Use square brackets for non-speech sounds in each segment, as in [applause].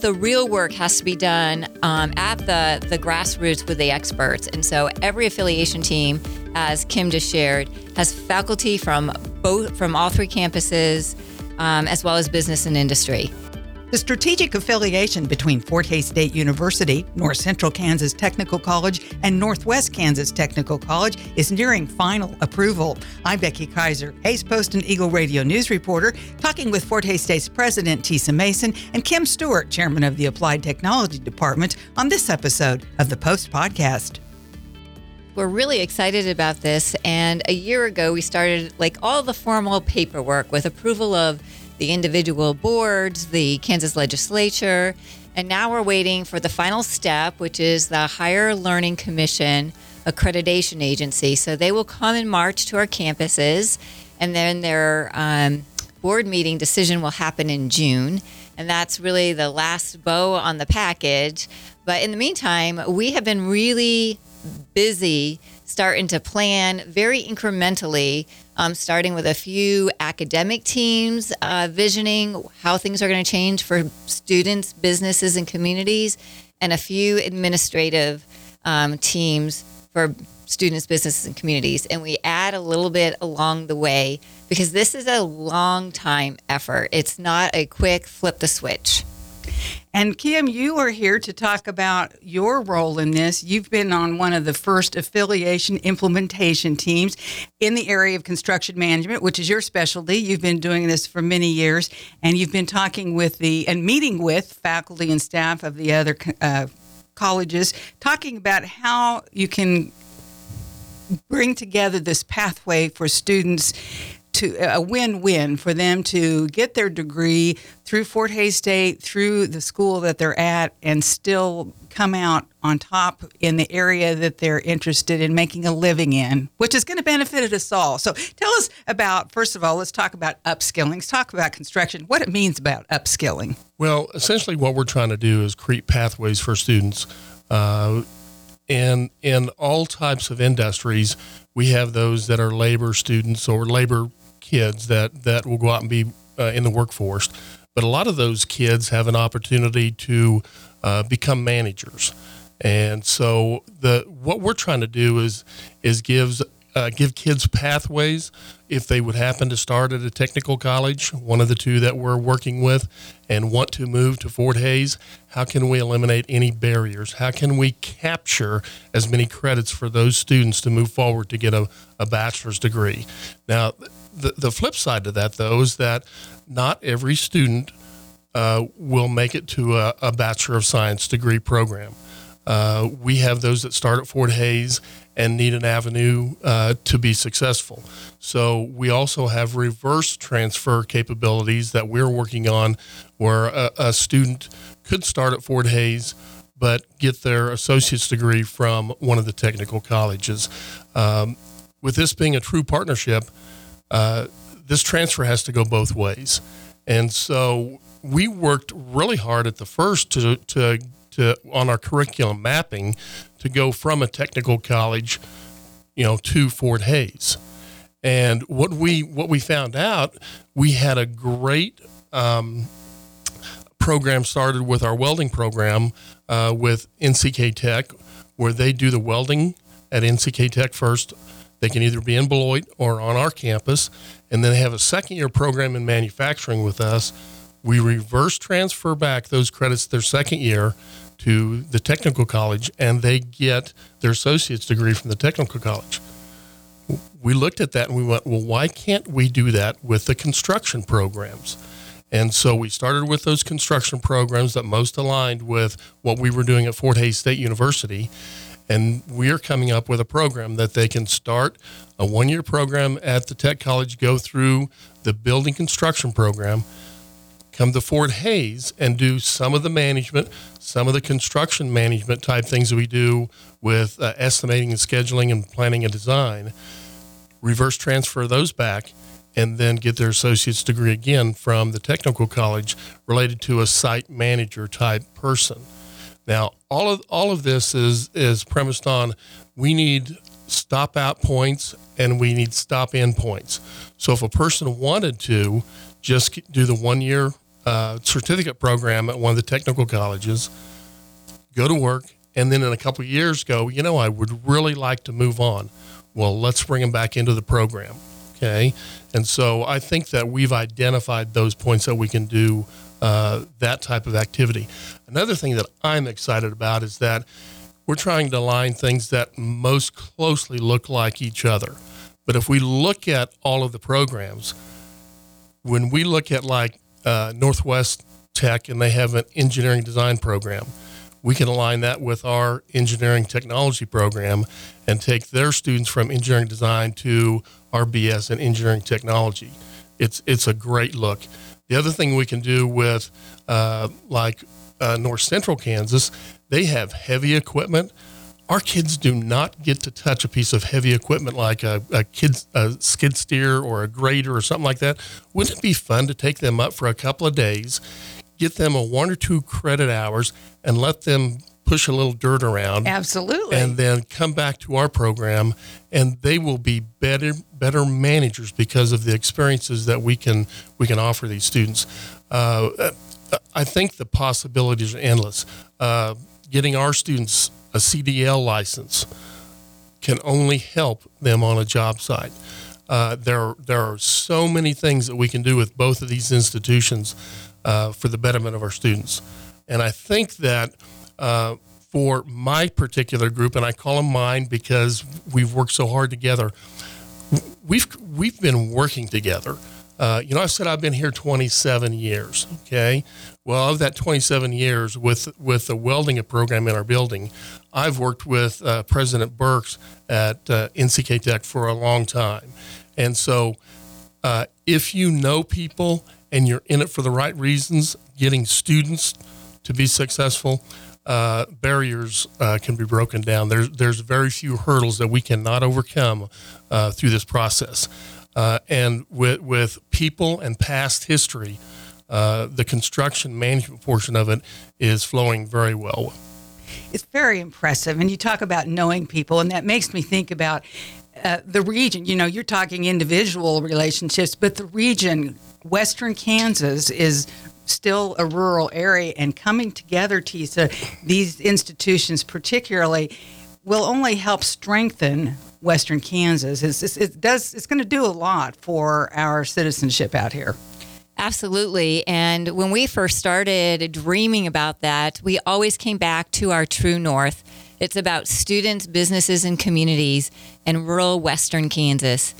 the real work has to be done um, at the, the grassroots with the experts. And so every affiliation team, as Kim just shared, has faculty from both from all three campuses, um, as well as business and industry. The strategic affiliation between Fort Hays State University, North Central Kansas Technical College, and Northwest Kansas Technical College is nearing final approval. I'm Becky Kiser, Hays Post and Eagle Radio News reporter, talking with Fort Hays State's President Tisa Mason and Kim Stewart, Chairman of the Applied Technology Department, on this episode of the Post Podcast. We're really excited about this. And a year ago, we started like all the formal paperwork with approval of the individual boards, the Kansas legislature, and now we're waiting for the final step, which is the Higher Learning Commission accreditation agency. So they will come in March to our campuses, and then their um, board meeting decision will happen in June. And that's really the last bow on the package. But in the meantime, we have been really busy starting to plan very incrementally, um, starting with a few academic teams, uh, visioning how things are going to change for students, businesses, and communities, and a few administrative um, teams for students, businesses, and communities. And we add a little bit along the way because this is a long time effort. It's not a quick flip the switch. And Kim, you are here to talk about your role in this. You've been on one of the first affiliation implementation teams in the area of construction management, which is your specialty. You've been doing this for many years, and you've been talking with the and meeting with faculty and staff of the other uh, colleges, talking about how you can bring together this pathway for students to a win-win for them to get their degree through Fort Hays State, through the school that they're at, and still come out on top in the area that they're interested in making a living in, which is going to benefit us all. So tell us about, first of all, let's talk about upskilling. Let's talk about construction, what it means about upskilling. Well, essentially, what we're trying to do is create pathways for students. Uh, and in all types of industries, we have those that are labor students or labor kids that that will go out and be uh, in the workforce, but a lot of those kids have an opportunity to uh, become managers. And so the what we're trying to do is is gives uh, give kids pathways if they would happen to start at a technical college, one of the two that we're working with, and want to move to Fort Hays. How can we eliminate any barriers? How can we capture as many credits for those students to move forward to get a, a bachelor's degree? Now, the, the flip side to that, though, is that not every student uh, will make it to a, a, Bachelor of Science degree program. Uh, we have those that start at Fort Hays and need an avenue uh, to be successful. So we also have reverse transfer capabilities that we're working on where a, a student could start at Fort Hays but get their associate's degree from one of the technical colleges. Um, with this being a true partnership, uh, this transfer has to go both ways. And so we worked really hard at the first to, to, to on our curriculum mapping to go from a technical college, you know, to Fort Hays. And what we what we found out, we had a great um, program started with our welding program uh, with NCK Tech, where they do the welding at NCK Tech first they can either be in Beloit or on our campus, and then they have a second year program in manufacturing with us. We reverse transfer back those credits their second year to the technical college, and they get their associate's degree from the technical college. We looked at that and we went, well, why can't we do that with the construction programs? And so we started with those construction programs that most aligned with what we were doing at Fort Hays State University. And we're coming up with a program that they can start a one year program at the Tech College, go through the building construction program, come to Fort Hays and do some of the management, some of the construction management type things that we do with uh, estimating and scheduling and planning and design, reverse transfer those back, and then get their associate's degree again from the technical college related to a site manager type person. Now, all of all of this is is premised on we need stop out points and we need stop in points. So if a person wanted to just do the one year uh, certificate program at one of the technical colleges, go to work, and then in a couple years go, you know, I would really like to move on. Well, let's bring them back into the program. Okay. And so I think that we've identified those points that we can do uh, that type of activity. Another thing that I'm excited about is that we're trying to align things that most closely look like each other. But if we look at all of the programs, when we look at like uh, Northwest Tech and they have an engineering design program, we can align that with our engineering technology program and take their students from engineering design to our BS in engineering technology. It's it's a great look. The other thing we can do with uh, like uh, North Central Kansas, they have heavy equipment. Our kids do not get to touch a piece of heavy equipment like a, a, kid, a skid steer or a grader or something like that. Wouldn't it be fun to take them up for a couple of days, get them a one or two credit hours, and let them push a little dirt around? Absolutely. And then come back to our program, and they will be better better managers because of the experiences that we can we can offer these students. Uh, I think the possibilities are endless. Uh, getting our students a CDL license can only help them on a job site. Uh, there, there are so many things that we can do with both of these institutions uh, for the betterment of our students. And I think that uh, for my particular group, and I call them mine because we've worked so hard together, we've, we've been working together. Uh, you know, I said I've been here 27 years. Okay, well, of that 27 years with with the welding program in our building, I've worked with uh, President Burks at uh, NCK Tech for a long time, and so uh, if you know people and you're in it for the right reasons, getting students to be successful. Uh, barriers uh, can be broken down. There's there's very few hurdles that we cannot overcome through this process. Uh, and with, with people and past history, uh, the construction management portion of it is flowing very well. It's very impressive. And you talk about knowing people, and that makes me think about uh, the region. You know, you're talking individual relationships, but the region, Western Kansas, is still a rural area, and coming together, Tisa, these institutions particularly will only help strengthen Western Kansas. It's, it's, it does it's going to do a lot for our citizenship out here. Absolutely. And when we first started dreaming about that, we always came back to our true north. It's about students, businesses, and communities in rural Western Kansas.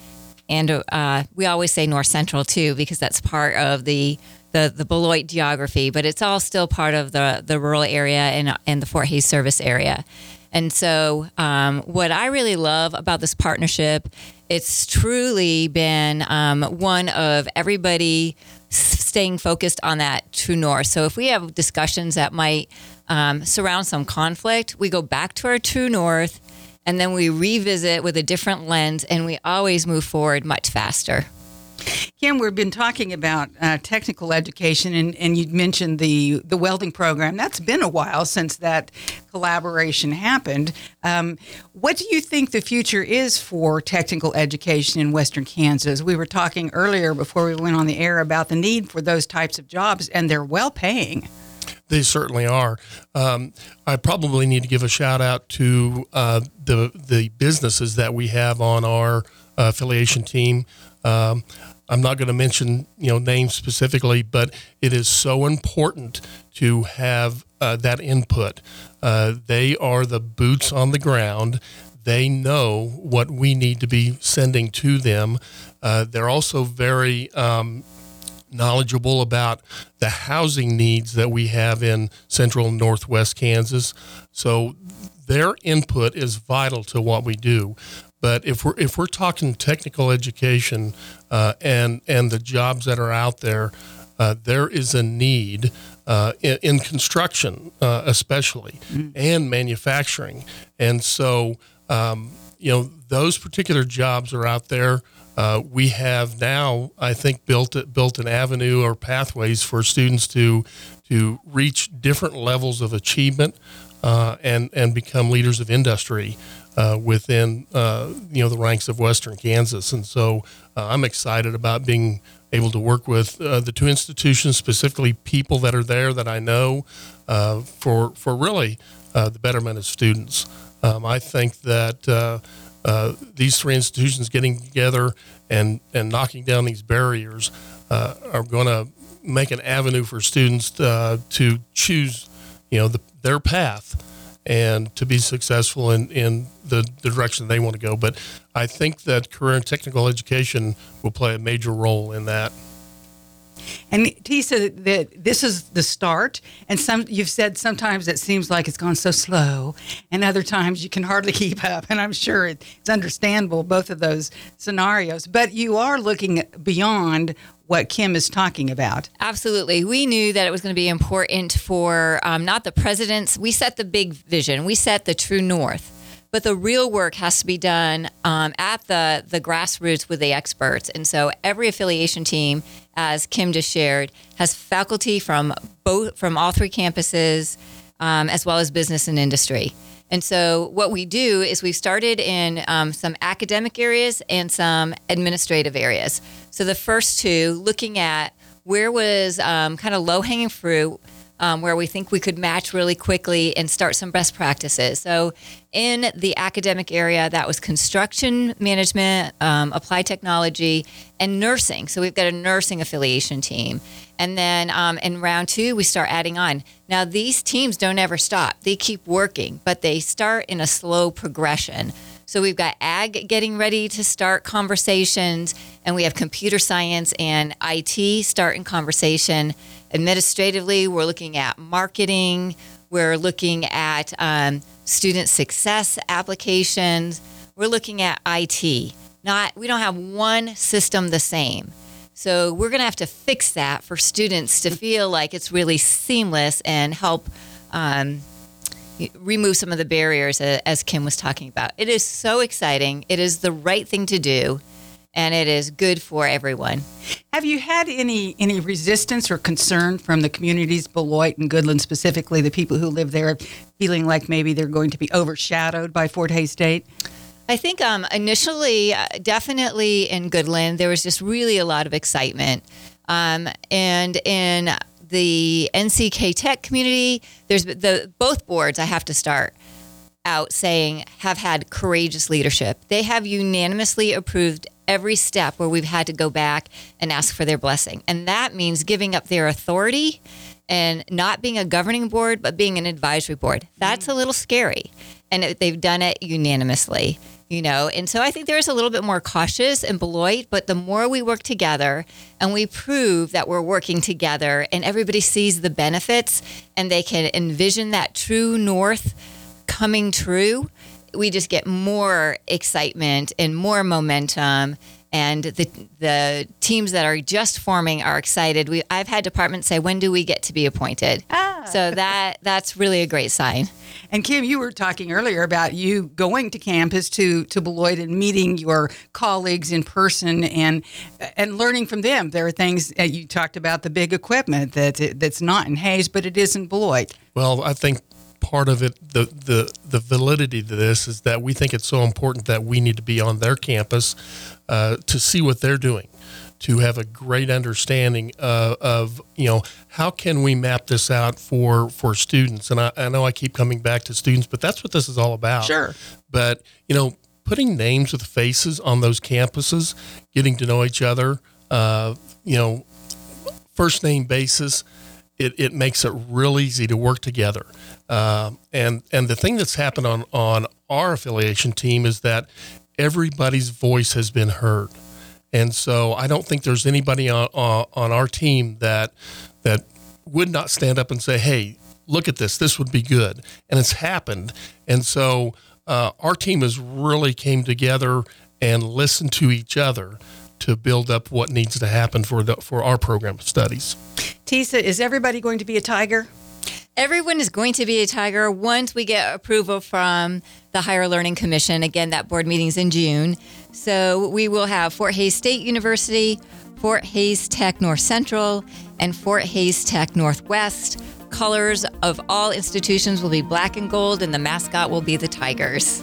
And uh, we always say North Central too, because that's part of the the, the Beloit geography, but it's all still part of the, the rural area and, and the Fort Hays service area. And so, um, what I really love about this partnership, it's truly been um, one of everybody staying focused on that true north. So, if we have discussions that might um, surround some conflict, we go back to our true north and then we revisit with a different lens and we always move forward much faster. Kim, we've been talking about uh, technical education, and, and you mentioned the the welding program. That's been a while since that collaboration happened. Um, what do you think the future is for technical education in Western Kansas? We were talking earlier before we went on the air about the need for those types of jobs, and they're well paying. They certainly are. Um, I probably need to give a shout out to uh, the the businesses that we have on our uh, affiliation team. Um, I'm not going to mention you know names specifically, but it is so important to have uh, that input. Uh, they are the boots on the ground. They know what we need to be sending to them. Uh, they're also very um, knowledgeable about the housing needs that we have in central northwest Kansas. So their input is vital to what we do. But if we're if we're talking technical education uh, and and the jobs that are out there, uh, there is a need uh, in, in, construction, uh, especially, mm-hmm. and manufacturing, and so um, you know those particular jobs are out there. Uh, we have now, I think, built built an avenue or pathways for students to to reach different levels of achievement uh, and and become leaders of industry uh, within uh, you know the ranks of Western Kansas, and so uh, I'm excited about being able to work with uh, the two institutions, specifically people that are there that I know, uh, for for really uh, the betterment of students. Um, I think that uh, uh, these three institutions getting together and and knocking down these barriers uh, are going to make an avenue for students to choose, you know, the, their path and to be successful in, in the, the direction they want to go. But I think that career and technical education will play a major role in that. And Tisa, that this is the start, and some you've said sometimes it seems like it's gone so slow, and other times you can hardly [laughs] keep up. And I'm sure it's understandable both of those scenarios. But you are looking beyond what Kim is talking about. Absolutely. We knew that it was going to be important for um, not the presidents. We set the big vision, we set the true north. But the real work has to be done um, at the, the grassroots with the experts. And so every affiliation team, as Kim just shared, has faculty from both from all three campuses, um, as well as business and industry. And so, what we do is we've started in um, some academic areas and some administrative areas. So, the first two, looking at where was um, kind of low hanging fruit, um, where we think we could match really quickly and start some best practices. So, in the academic area, that was construction management, um, applied technology, and nursing. So, we've got a nursing affiliation team. And then um, in round two, we start adding on. Now, these teams don't ever stop, they keep working, but they start in a slow progression. So we've got ag getting ready to start conversations, and we have computer science and IT starting conversation. Administratively, we're looking at marketing, we're looking at um, student success applications, we're looking at IT. Not we don't have one system the same. So we're going to have to fix that for students to feel like it's really seamless and help um, remove some of the barriers, uh, as Kim was talking about. It is so exciting. It is the right thing to do, and it is good for everyone. Have you had any any resistance or concern from the communities, Beloit and Goodland specifically, the people who live there, feeling like maybe they're going to be overshadowed by Fort Hays State? I think um, initially, uh, definitely in Goodland, there was just really a lot of excitement. Um, and in the NCK Tech community, there's the both boards. I have to start out saying have had courageous leadership. They have unanimously approved every step where we've had to go back and ask for their blessing, and that means giving up their authority and not being a governing board, but being an advisory board. That's a little scary, and they've done it unanimously you know? And so i think there's a little bit more cautious in beloit but the more we work together and we prove that we're working together and everybody sees the benefits and they can envision that true north coming true we just get more excitement and more momentum and the the teams that are just forming are excited. We I've had departments say, "When do we get to be appointed?" Ah. So that that's really a great sign. And Kim, you were talking earlier about you going to campus to to Beloit and meeting your colleagues in person and and learning from them. There are things that you talked about the big equipment that that's not in Hays, but it is in Beloit. Well, I think part of it, the, the, the validity to this is that we think it's so important that we need to be on their campus uh, to see what they're doing, to have a great understanding of, of, you know, how can we map this out for, for students? And I, I know I keep coming back to students, but that's what this is all about. Sure. But, you know, putting names with faces on those campuses, getting to know each other, uh, you know, first name basis, it, it makes it real easy to work together. Uh, and and the thing that's happened on on our affiliation team is that everybody's voice has been heard, and so I don't think there's anybody on on our team that that would not stand up and say, "Hey, look at this. This would be good," and it's happened. And so uh, our team has really came together and listened to each other to build up what needs to happen for the for our program of studies. Tisa, is everybody going to be a tiger? Everyone is going to be a tiger once we get approval from the Higher Learning Commission. Again, that board meeting's in June. So we will have Fort Hays State University, Fort Hays Tech North Central, and Fort Hays Tech Northwest. Colors of all institutions will be black and gold, and the mascot will be the Tigers.